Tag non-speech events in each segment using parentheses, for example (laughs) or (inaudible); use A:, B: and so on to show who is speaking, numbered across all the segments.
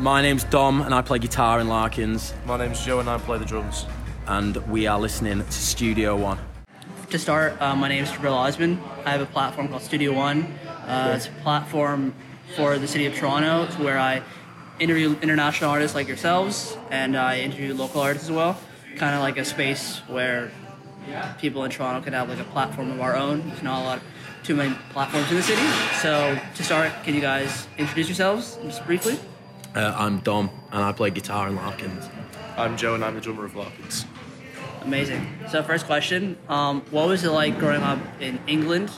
A: My name's Dom, and I play guitar in Larkins,
B: My name's Joe and I play the drums.
A: and we are listening to Studio One.
C: To start, uh, my name is Jabril Osman. I have a platform called Studio One. Uh, it's a platform for the city of Toronto it's where I interview international artists like yourselves and I interview local artists as well. Kind of like a space where people in Toronto can have like a platform of our own. There's not a lot, too many platforms in the city. So to start, can you guys introduce yourselves just briefly?
A: Uh, I'm Dom, and I play guitar in Larkins.
B: I'm Joe and I'm the drummer of Larkins.
C: Amazing. So, first question: um, What was it like growing up in England,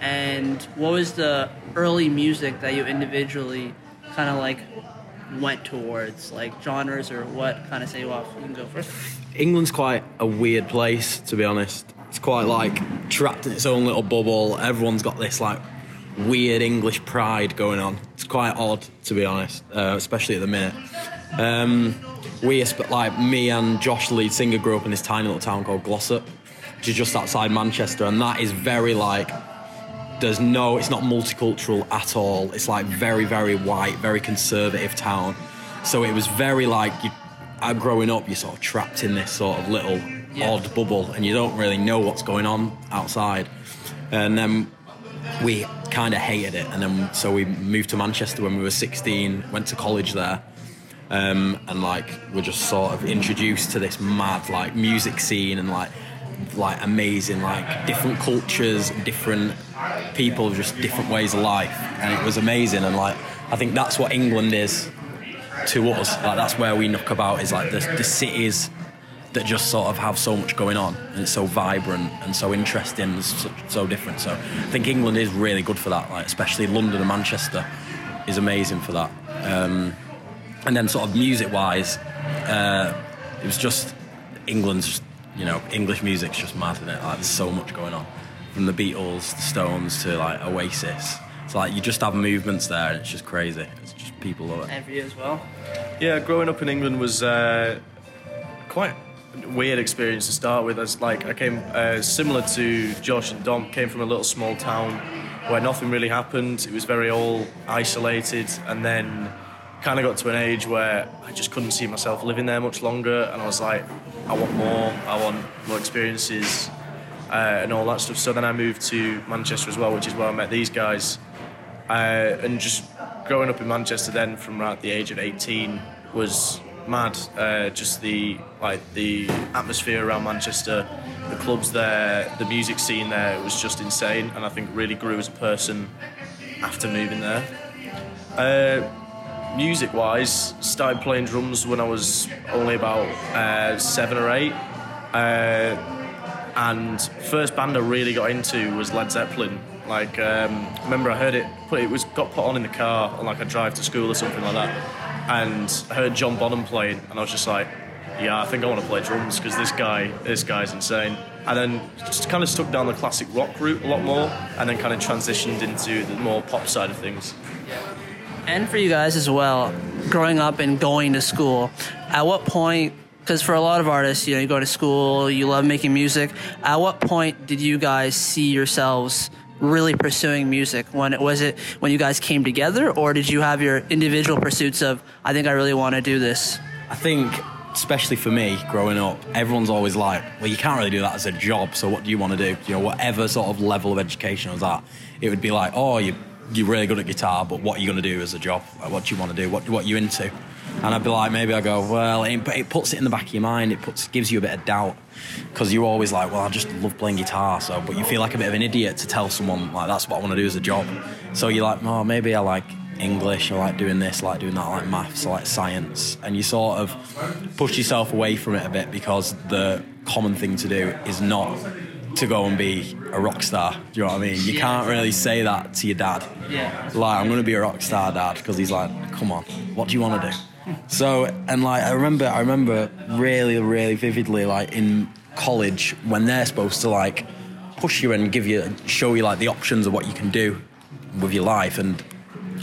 C: and what was the early music that you individually kind of like went towards, like genres, or what kind of set you off? You can go first.
A: England's quite a weird place, to be honest. It's quite like trapped in its own little bubble. Everyone's got this like weird English pride going on. It's quite odd, to be honest, uh, especially at the minute. Um, we, like me and Josh, the lead singer, grew up in this tiny little town called Glossop, which is just outside Manchester, and that is very like. There's no, it's not multicultural at all. It's like very, very white, very conservative town. So it was very like, you, uh, growing up, you're sort of trapped in this sort of little
C: Yeah.
A: odd bubble, and you don't really know what's going on outside. And then we kind of hated it, and then so we moved to Manchester when we were 16, went to college there, um, and like we're just sort of introduced to this mad like music scene and like like amazing like different cultures, different people, just different ways of life, and it was amazing. And like I think that's what England is to us. Like that's where we knock about is like the, the cities that just sort of have so much going on and it's so vibrant and so interesting and so, so different. So I think England is really good for that. Like especially London and Manchester is amazing for that. Um, and then sort of music wise, uh, it was just England's you know English music's just mad it. Like there's so much going on from the Beatles, the Stones to like Oasis. It's like you just have movements there and it's just crazy. It's just people love it.
C: For you as well.
B: Yeah, growing up in England was uh, quite weird experience to start with. As like I came uh, similar to Josh and Dom, came from a little small town where nothing really happened. It was very all isolated, and then kind of got to an age where I just couldn't see myself living there much longer, and I was like, I want more. I want more experiences. Uh, and all that stuff. So then I moved to Manchester as well, which is where I met these guys. Uh, and just growing up in Manchester then from around the age of 18 was mad. Uh, just the like the atmosphere around Manchester, the clubs there, the music scene there, was just insane. And I think really grew as a person after moving there. Uh, music wise, started playing drums when I was only about uh, seven or eight. Uh, and first band I really got into was Led Zeppelin. Like, um, I remember I heard it, put, it was got put on in the car on like a drive to school or something like that, and heard John Bonham playing, and I was just like, yeah, I think I want to play drums because this guy, this guy's insane. And then just kind of stuck down the classic rock route a lot more, and then kind of transitioned into the more pop side of things.
C: And for you guys as well, growing up and going to school, at what point? Because for a lot of artists, you know, you go to school, you love making music. At what point did you guys see yourselves really pursuing music? When it was it when you guys came together, or did you have your individual pursuits of I think I really want to do this?
A: I think, especially for me, growing up, everyone's always like, well, you can't really do that as a job. So what do you want to do? You know, whatever sort of level of education was at, it would be like, oh, you you're really good at guitar, but what are you going to do as a job? What do you want to do? What what are you into? And I'd be like, maybe I go, well, it, it puts it in the back of your mind. It puts gives you a bit of doubt because you're always like, well, I just love playing guitar. So, but you feel like a bit of an idiot to tell someone like that's what I want to do as a job. So you're like, oh, maybe I like English, I like doing this, I like doing that, I like maths, I like science, and you sort of push yourself away from it a bit because the common thing to do is not to go and be a rock star. Do you know what I mean? You can't really say that to your dad.
C: Yeah.
A: Like, I'm going to be a rock star, dad, because he's like, come on, what do you want to do? So, and like, I remember, I remember really, really vividly, like in college when they're supposed to like push you and give you, show you like the options of what you can do with your life. And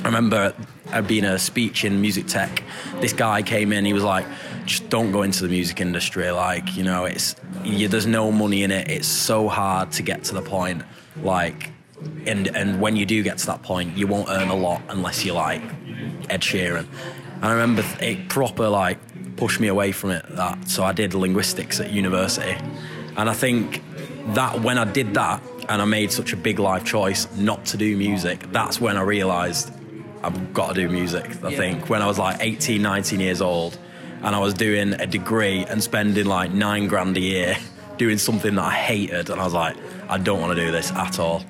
A: I remember I'd been a speech in music tech. This guy came in, he was like, just don't go into the music industry. Like, you know, it's, you, there's no money in it. It's so hard to get to the point. Like, and and when you do get to that point, you won't earn a lot unless you like Ed Sheeran. And I remember it proper like pushed me away from it. That so I did linguistics at university, and I think that when I did that and I made such a big life choice not to do music, that's when I realised I've got to do music. I
C: Yeah.
A: think when I was like 18, 19 years old, and I was doing a degree and spending like nine grand a year (laughs) doing something that I hated, and I was like, I don't want to do this at all.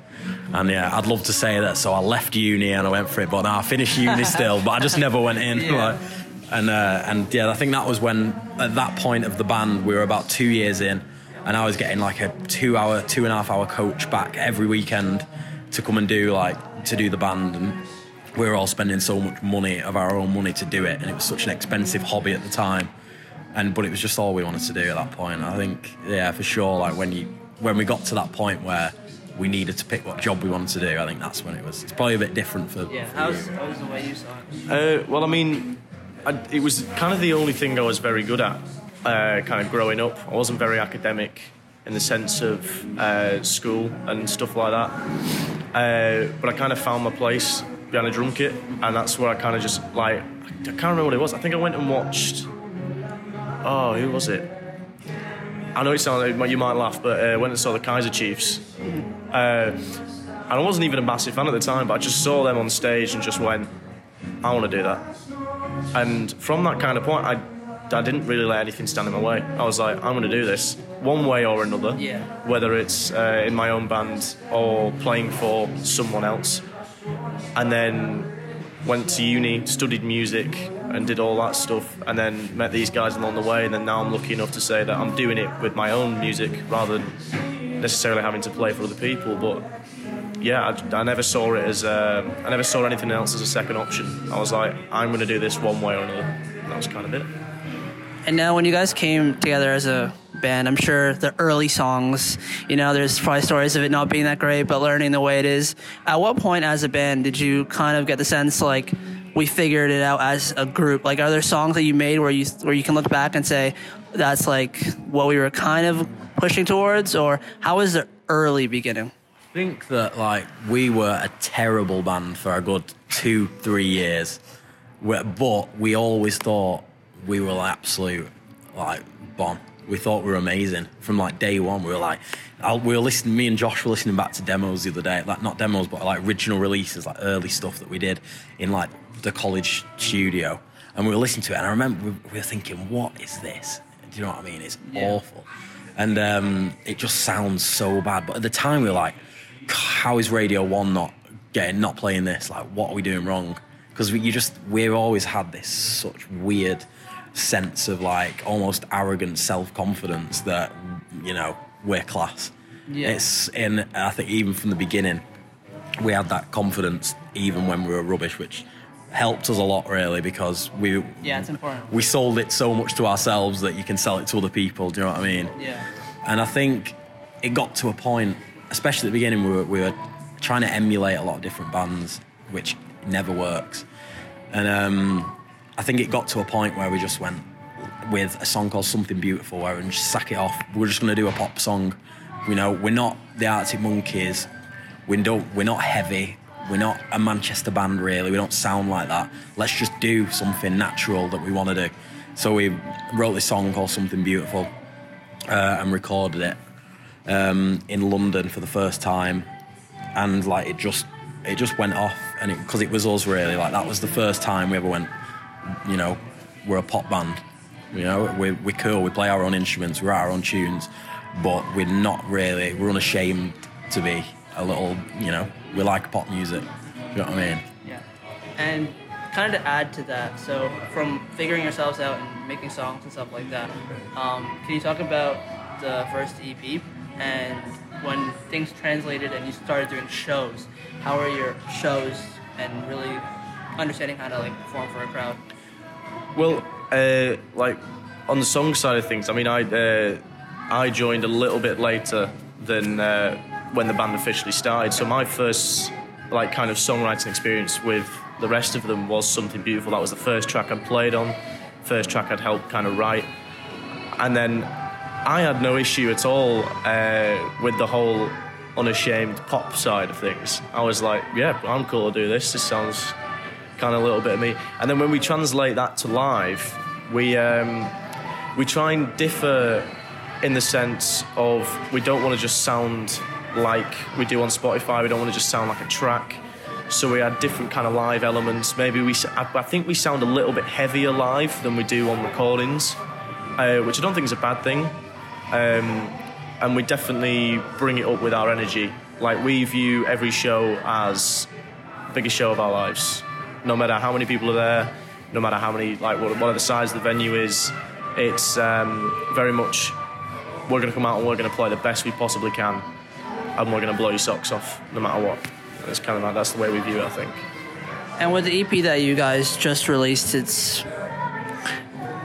A: And yeah, I'd love to say that. So I left uni and I went for it, but now I finished uni still, but I just never went in. (laughs)
C: Yeah.
A: Like, and uh, and yeah, I think that was when at that point of the band we were about two years in, and I was getting like a two-hour, two and a half hour coach back every weekend to come and do like to do the band, and we were all spending so much money of our own money to do it, and it was such an expensive hobby at the time, and but it was just all we wanted to do at that point. I think yeah, for sure, like when you when we got to that point where we needed to pick what job we wanted to do, I think that's when it was. It's probably a bit different for.
C: Yeah.
A: for
C: How's,
A: you.
C: how's the way you saw it?
B: Uh, well, I mean, I, it was kind of the only thing I was very good at, uh, kind of growing up. I wasn't very academic in the sense of uh, school and stuff like that. Uh, but I kind of found my place behind a drum kit, and that's where I kind of just like I can't remember what it was. I think I went and watched. Oh, who was it? I know it sounds like you might laugh, but uh, went and saw the Kaiser Chiefs. Uh, and I wasn't even a massive fan at the time, but I just saw them on stage and just went, I want to do that. And from that kind of point, I, I didn't really let anything stand in my way. I was like, I'm going to do this one way or another.
C: Yeah.
B: Whether it's uh, in my own band or playing for someone else. And then went to uni, studied music, and did all that stuff. And then met these guys along the way. And then now I'm lucky enough to say that I'm doing it with my own music rather than necessarily having to play for other people. But yeah, I, I never saw it as um, I never saw anything else as a second option. I was like, I'm going to do this one way or another. And that was kind of it.
C: And now, when you guys came together as a band, I'm sure the early songs, you know, there's probably stories of it not being that great, but learning the way it is. At what point, as a band, did you kind of get the sense like we figured it out as a group? Like, are there songs that you made where you where you can look back and say that's like what we were kind of pushing towards, or how was the early beginning?
A: I think that like we were a terrible band for a good two, three years, but we always thought we were absolute like bomb. We thought we were amazing from like day one. We were like, I, we were listening. Me and Josh were listening back to demos the other day, like not demos, but like original releases, like early stuff that we did in like the college studio, and we were listening to it. And I remember we, we were thinking, what is this? Do you know what I mean? It's awful and um, it just sounds so bad. But at the time, we were like, "How is Radio One not getting not playing this? Like, what are we doing wrong?" Because we, you just we've always had this such weird sense of like almost arrogant self confidence that you know we're class.
C: Yeah.
A: It's in I think even from the beginning we had that confidence even when we were rubbish, which helped us a lot really because we
C: Yeah, it's important.
A: we sold it so much to ourselves that you can sell it to other people. Do you know what I mean?
C: Yeah.
A: And I think it got to a point, especially at the beginning, we were, we were trying to emulate a lot of different bands, which never works. And um, I think it got to a point where we just went with a song called Something Beautiful, where we just sack it off. We're just going to do a pop song. You know, we're not the Arctic Monkeys. We don't. We're not heavy. We're not a Manchester band, really. We don't sound like that. Let's just do something natural that we want to do. So we wrote this song called Something Beautiful uh, and recorded it um, in London for the first time, and like it just it just went off, and because it, was us really, like that was the first time we ever went, you know, we're a pop band, you know, we we're cool, we play our own instruments, we write our own tunes, but we're not really, we're unashamed to be a little, you know, we like pop music, you know what I mean?
C: Yeah. And kind of to add to that, so from figuring yourselves out and making songs and stuff like that, um, can you talk about the first EP and when things translated and you started doing shows? How are your shows and really understanding how to like perform for a crowd?
B: Well, uh, like on the song side of things, I mean, I uh, I joined a little bit later than uh, when the band officially started. So my first like kind of songwriting experience with the rest of them was something beautiful. That was the first track I played on, first track I'd helped kind of write, and then I had no issue at all uh, with the whole unashamed pop side of things. I was like, yeah, I'm cool to do this. This sounds kind of a little bit of me. And then when we translate that to live, we um, we try and differ in the sense of we don't want to just sound like we do on Spotify. We don't want to just sound like a track. So we add different kind of live elements. Maybe we, I think we sound a little bit heavier live than we do on recordings, uh, which I don't think is a bad thing. Um, and we definitely bring it up with our energy. Like we view every show as biggest show of our lives. No matter how many people are there, no matter how many, like what, what the size of the venue is, it's um, very much we're going to come out and we're going to play the best we possibly can, and we're going to blow your socks off no matter what. It's kind of like that's the way we view it, I think.
C: And with the EP that you guys just released, it's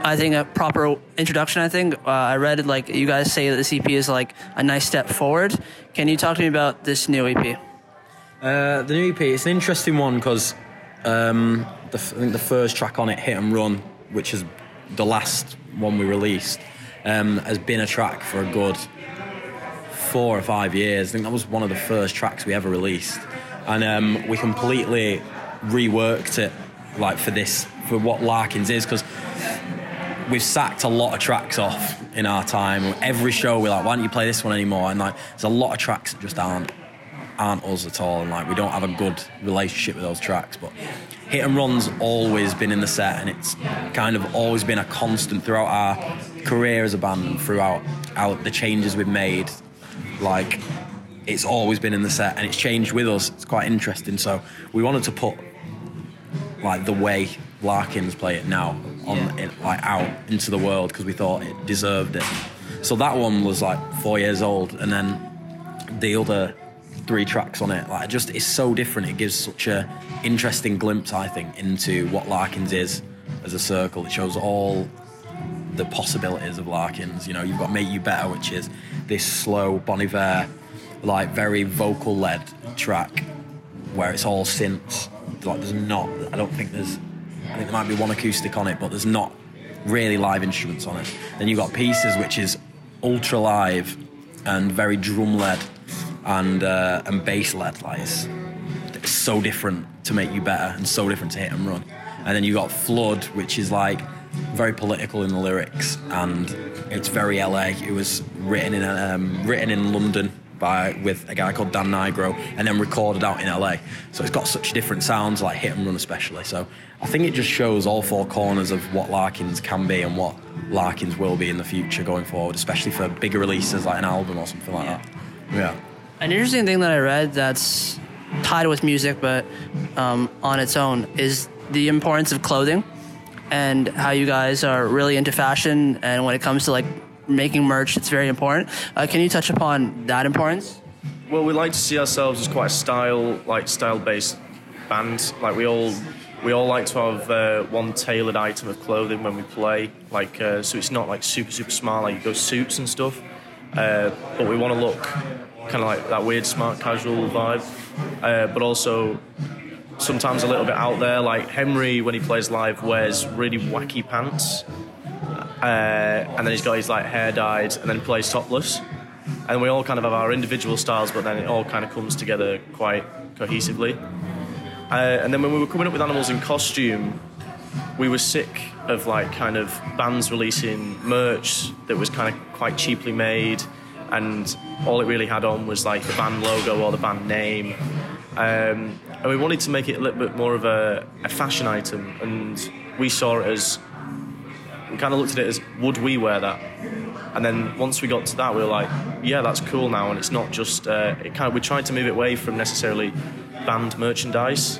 C: I think a proper introduction. I think uh, I read like you guys say that this EP is like a nice step forward. Can you talk to me about this new EP?
A: Uh, the new EP, it's an interesting one because um, the, I think the first track on it, Hit and Run, which is the last one we released, um, has been a track for a good four or five years. I think that was one of the first tracks we ever released. And um, we completely reworked it like for this, for what Larkins is, because we've sacked a lot of tracks off in our time. Every show we're like, why don't you play this one anymore? And like, there's a lot of tracks that just aren't aren't us at all, and like we don't have a good relationship with those tracks. But Hit and Run's always been in the set, and it's kind of always been a constant throughout our career as a band and throughout our, the changes we've made. Like it's always been in the set, and it's changed with us. It's quite interesting. So we wanted to put like the way Larkins play it now on
C: Yeah.
A: in, like out into the world because we thought it deserved it. So that one was like four years old, and then the other three tracks on it, like just it's so different. It gives such a interesting glimpse, I think, into what Larkins is as a circle. It shows all the possibilities of Larkins. You know, you've got Make You Better, which is this slow Bon Iver, like very vocal led track where it's all synths. Like there's not, I don't think there's, I think there might be one acoustic on it, but there's not really live instruments on it. Then you've got Pieces, which is ultra live and very drum led and uh, and bass led. Like it's, it's so different to make you better and so different to hit and run. And then you got Flood, which is like very political in the lyrics and it's very LA. It was written in um, written in London by with a guy called Dan Nigro and then recorded out in LA. So it's got such different sounds, like hit and run especially. So I think it just shows all four corners of what Larkins can be and what Larkins will be in the future going forward, especially for bigger releases like an album or something like that. Yeah.
C: An interesting thing that I read that's tied with music, but um, on its own, is the importance of clothing and how you guys are really into fashion. And when it comes to like making merch, it's very important. Uh, can you touch upon that importance?
B: Well, we like to see ourselves as quite a style, like style-based band. Like we all, we all like to have uh, one tailored item of clothing when we play. Like, uh, so it's not like super, super smart. Like you go suits and stuff, uh, but we want to look kind of like that weird smart casual vibe, uh, but also sometimes a little bit out there. Like Henry, when he plays live, wears really wacky pants, uh, and then he's got his like hair dyed, and then plays topless. And we all kind of have our individual styles, but then it all kind of comes together quite cohesively. Uh, and then when we were coming up with animals in costume, we were sick of like kind of bands releasing merch that was kind of quite cheaply made, and all it really had on was like the band logo or the band name. Um, and we wanted to make it a little bit more of a, a fashion item, and we saw it as we kind of looked at it as would we wear that? And then once we got to that, we were like, yeah, that's cool now. And it's not just uh, it kind of we tried to move it away from necessarily band merchandise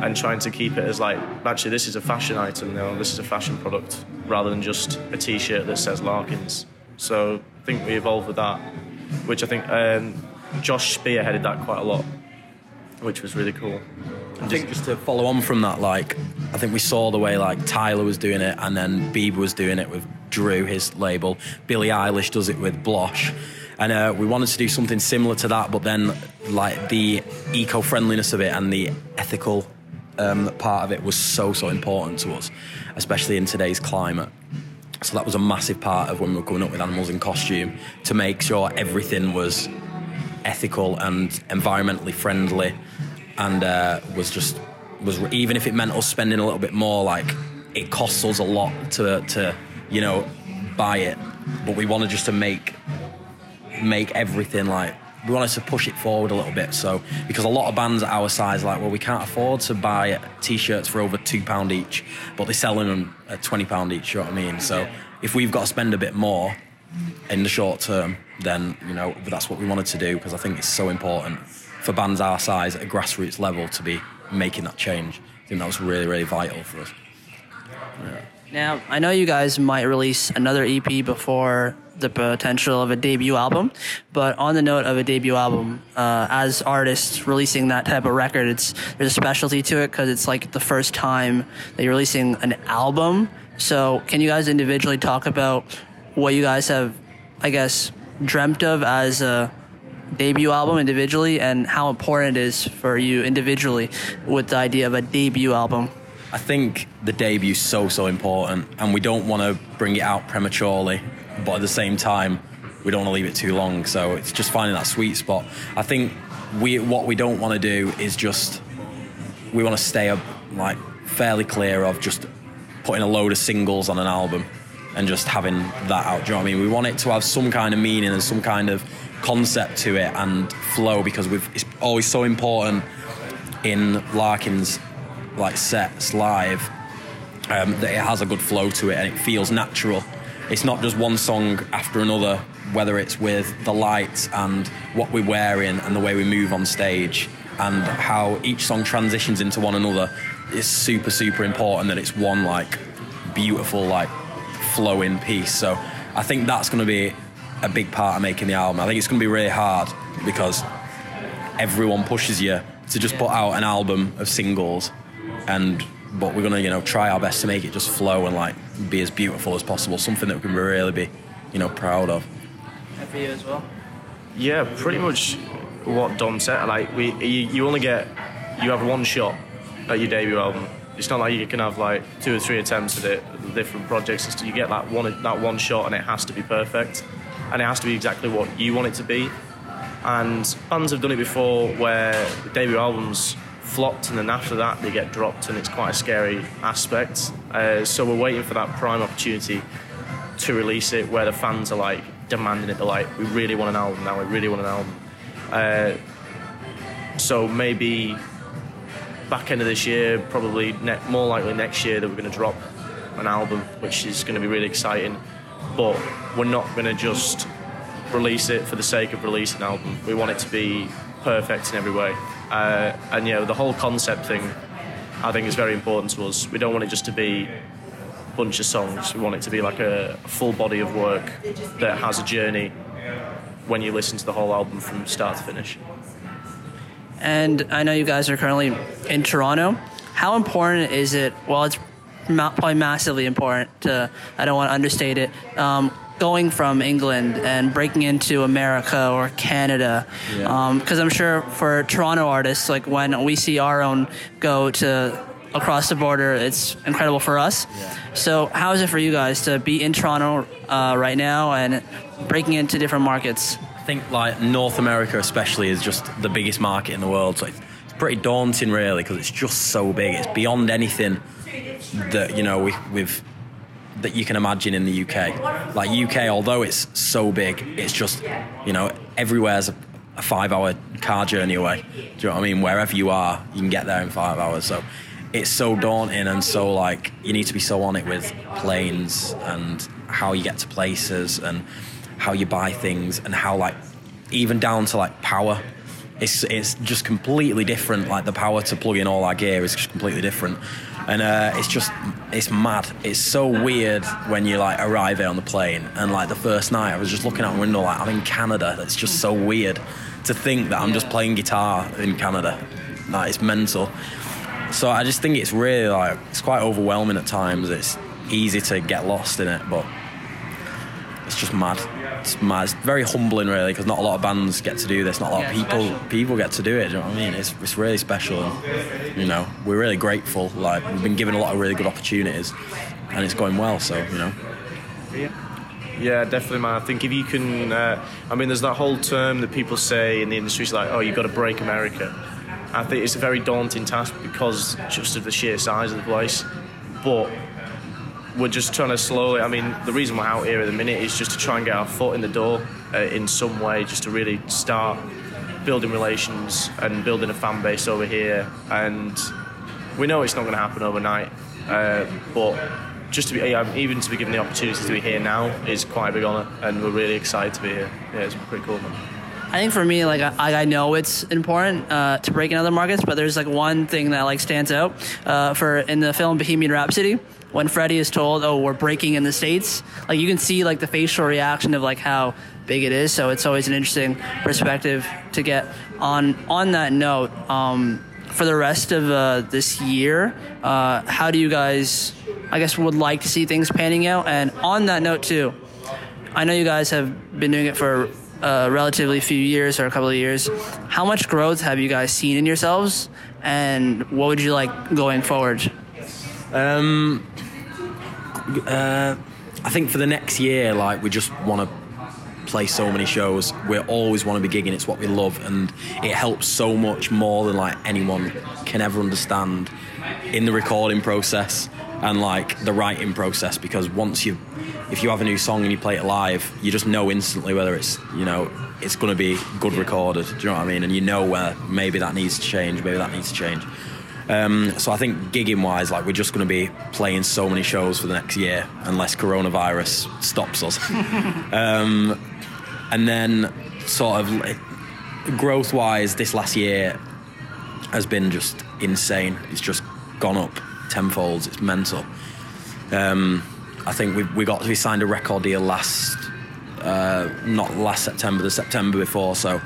B: and trying to keep it as like actually this is a fashion item, you know, this is a fashion product rather than just a T-shirt that says Larkins. So I think we evolved with that, which I think um, Josh spearheaded that quite a lot, which was really cool.
A: I think just to follow on from that, like I think we saw the way like Tyler was doing it, and then Bieber was doing it with Drew, his label. Billie Eilish does it with Blohsh, and uh, we wanted to do something similar to that, but then like the eco-friendliness of it and the ethical um, part of it was so so important to us, especially in today's climate. So that was a massive part of when we were coming up with animals in costume to make sure everything was ethical and environmentally friendly and uh, was just was even if it meant us spending a little bit more, like it costs us a lot to to you know buy it, but we wanted just to make make everything like we wanted to push it forward a little bit. So because a lot of bands at our size are like, well, we can't afford to buy t-shirts for over two pound each, but they're selling them at twenty pound each. You know what I mean? So if we've got to spend a bit more in the short term, then you know that's what we wanted to do because I think it's so important for bands our size at a grassroots level to be making that change. I think that was really, really vital for us.
C: Now, I know you guys might release another EP before the potential of a debut album, but on the note of a debut album, uh, as artists releasing that type of record, it's there's a specialty to it because it's like the first time that you're releasing an album. So, can you guys individually talk about what you guys have, I guess, dreamt of as a debut album individually, and how important it is for you individually with the idea of a debut album?
A: I think the debute's so so important, and we don't want to bring it out prematurely, but at the same time, we don't want to leave it too long. So it's just finding that sweet spot. I think we what we don't want to do is just we want to stay up like fairly clear of just putting a load of singles on an album and just having that out. Do you know what I mean? We want it to have some kind of meaning and some kind of concept to it and flow because it's always so important in Larkin's like sets live um, that it has a good flow to it and it feels natural. It's not just one song after another, whether it's with the lights and what we're wearing and the way we move on stage and how each song transitions into one another. It's super, super important that it's one like beautiful, like flowing piece. So I think that's going to be a big part of making the album. I think it's going to be really hard because everyone pushes you to just put out an album of singles and but we're gonna you know try our best to make it just flow and like be as beautiful as possible something that we can really be you know proud of
C: And for you as well.
B: Yeah, pretty much what Dom said. Like we, you, you only get, you have one shot at your debut album. It's not like you can have like two or three attempts at it, different projects. It's- You get that one, that one shot, and it has to be perfect, and it has to be exactly what you want it to be. And bands have done it before, where debut albums flopped, and then after that they get dropped, and it's quite a scary aspect. Uh, so we're waiting for that prime opportunity to release it where the fans are like demanding it. They're like, we really want an album now. We really want an album. Uh, so maybe back end of this year, probably ne- more likely next year that we're going to drop an album, which is going to be really exciting. But we're not going to just release it for the sake of releasing an album. We want it to be perfect in every way. Uh, and you know, the whole concept thing, I think, is very important to us. We don't want it just to be a bunch of songs. We want it to be like a full body of work that has a journey when you listen to the whole album from start to finish.
C: And I know you guys are currently in Toronto. How important is it? Well, it's probably massively important. To, I don't want to understate it. Um, going from England and breaking into America or Canada,
A: Yeah.
C: because I'm sure for Toronto artists, like when we see our own go to across the border, it's incredible for us. So, how is it for you guys to be in Toronto uh, right now and breaking into different markets?
A: I think like North America especially is just the biggest market in the world so it's it's pretty daunting really because it's just so big it's beyond anything that you know we, we've that you can imagine in the UK like UK although it's so big it's just you know everywhere's a, a five hour car journey away. Do you know what I mean? Wherever you are you can get there in five hours. So it's so daunting and so like you need to be so on it with planes and how you get to places and how you buy things and how like even down to like power. It's it's just completely different. Like the power to plug in all our gear is completely different and uh, it's just it's mad. It's so weird when you like arrive there on the plane and like the first night I was just looking out the window like I'm in Canada. That's just so weird to think that I'm just playing guitar in Canada. Like it's mental. So I just think it's really like it's quite overwhelming at times. It's easy to get lost in it, but it's just mad. It's mad. It's very humbling, really, because not a lot of bands get to do this. Not a lot
C: Yeah,
A: of people
C: special.
A: people get to do it. Do you know what I mean? It's it's really special. And, you know, we're really grateful. Like we've been given a lot of really good opportunities, and it's going well. So you know,
B: Yeah, definitely, man. I think if you can, uh, I mean, there's that whole term that people say in the industry, it's like, oh, you've got to break America. I think it's a very daunting task because just of the sheer size of the place. But we're just trying to slowly. I mean, the reason we're out here at the minute is just to try and get our foot in the door uh, in some way, just to really start building relations and building a fan base over here. And we know it's not going to happen overnight, uh, but just to be even to be given the opportunity to be here now is quite a big honour, and we're really excited to be here. Yeah, it's pretty cool. Man.
C: I think for me, like I, I know it's important uh, to break in other markets, but there's like one thing that like stands out uh, for in the film Bohemian Rhapsody when Freddie is told, "Oh, we're breaking in the states," like you can see like the facial reaction of like how big it is. So it's always an interesting perspective to get on. On that note, um, for the rest of uh, this year, uh, how do you guys, I guess, would like to see things panning out? And on that note too, I know you guys have been doing it for relatively few years or a couple of years. How much growth have you guys seen in yourselves, and what would you like going forward?
A: Um, uh, I think for the next year, like we just want to play so many shows. We always want to be gigging. It's what we love, and it helps so much more than like anyone can ever understand in the recording process and like the writing process. Because once you, if you have a new song and you play it live, you just know instantly whether it's you know it's going to be good recorded. Do you know what I mean? And you know where maybe that needs to change, maybe that needs to change. Um, so I think gigging wise, like we're just going to be playing so many shows for the next year unless coronavirus stops us. (laughs) um, and then sort of growth wise, this last year has been just insane. It's just gone up tenfold. It's mental. Um, I think we we got we signed a record deal last uh, not last September, the September before. So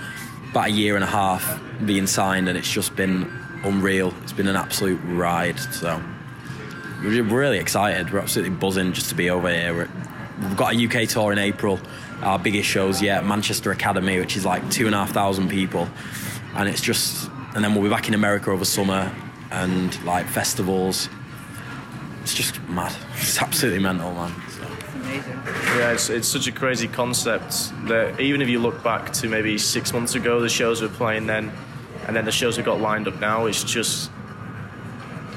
A: about a year and a half being signed, and it's just been unreal. It's been an absolute ride. So we're really excited. We're absolutely buzzing just to be over here. We're, we've got a UK tour in April. Our biggest shows yet, Manchester Academy, which is like two and a half thousand people, and it's just. And then we'll be back in America over summer, and like festivals. It's just mad. It's absolutely mental, man. So.
C: Amazing.
B: Yeah, it's, it's such a crazy concept that even if you look back to maybe six months ago, the shows we're playing then, and then the shows we've got lined up now, it's just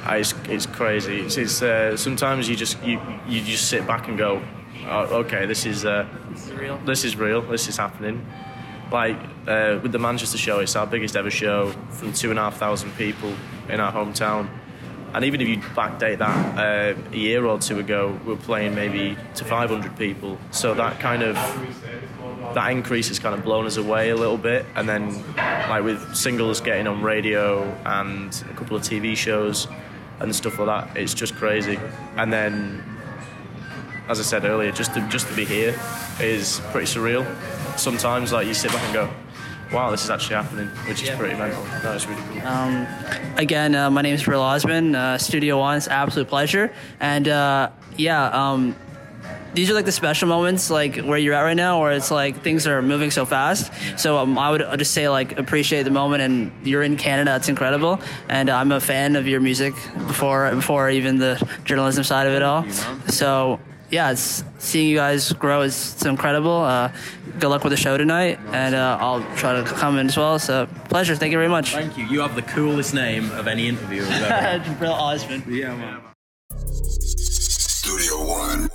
B: uh, it's, it's crazy. It's, it's uh, sometimes you just you you just sit back and go, oh, okay, this is uh,
C: This is real.
B: this is real. This is happening. Like uh, with the Manchester show, it's our biggest ever show from two and a half thousand people in our hometown. And even if you backdate that uh, a year or two ago, we we're playing maybe to 500 people. So that kind of that increase has kind of blown us away a little bit. And then, like with singles getting on radio and a couple of TV shows and stuff like that, it's just crazy. And then, as I said earlier, just to just to be here is pretty surreal. Sometimes, like you sit back and go, "Wow, this is actually happening," which is
C: Yeah.
B: pretty mental. No, it's really cool.
C: Um, again, uh, my name is Brill Osmond. Uh, Studio One, it's absolute pleasure. And uh, yeah, um, these are like the special moments, like where you're at right now, where it's like things are moving so fast. So um, I would just say like appreciate the moment, and you're in Canada. It's incredible, and I'm a fan of your music before before even the journalism side of it all. So yeah, it's seeing you guys grow is it's incredible. Uh, good luck with the show tonight, and uh, I'll try to come in as well. So pleasure. Thank you very much.
A: Thank you. You have the coolest name of any interview. (laughs)
C: Brill Osmond.
A: Yeah, man. Studio One.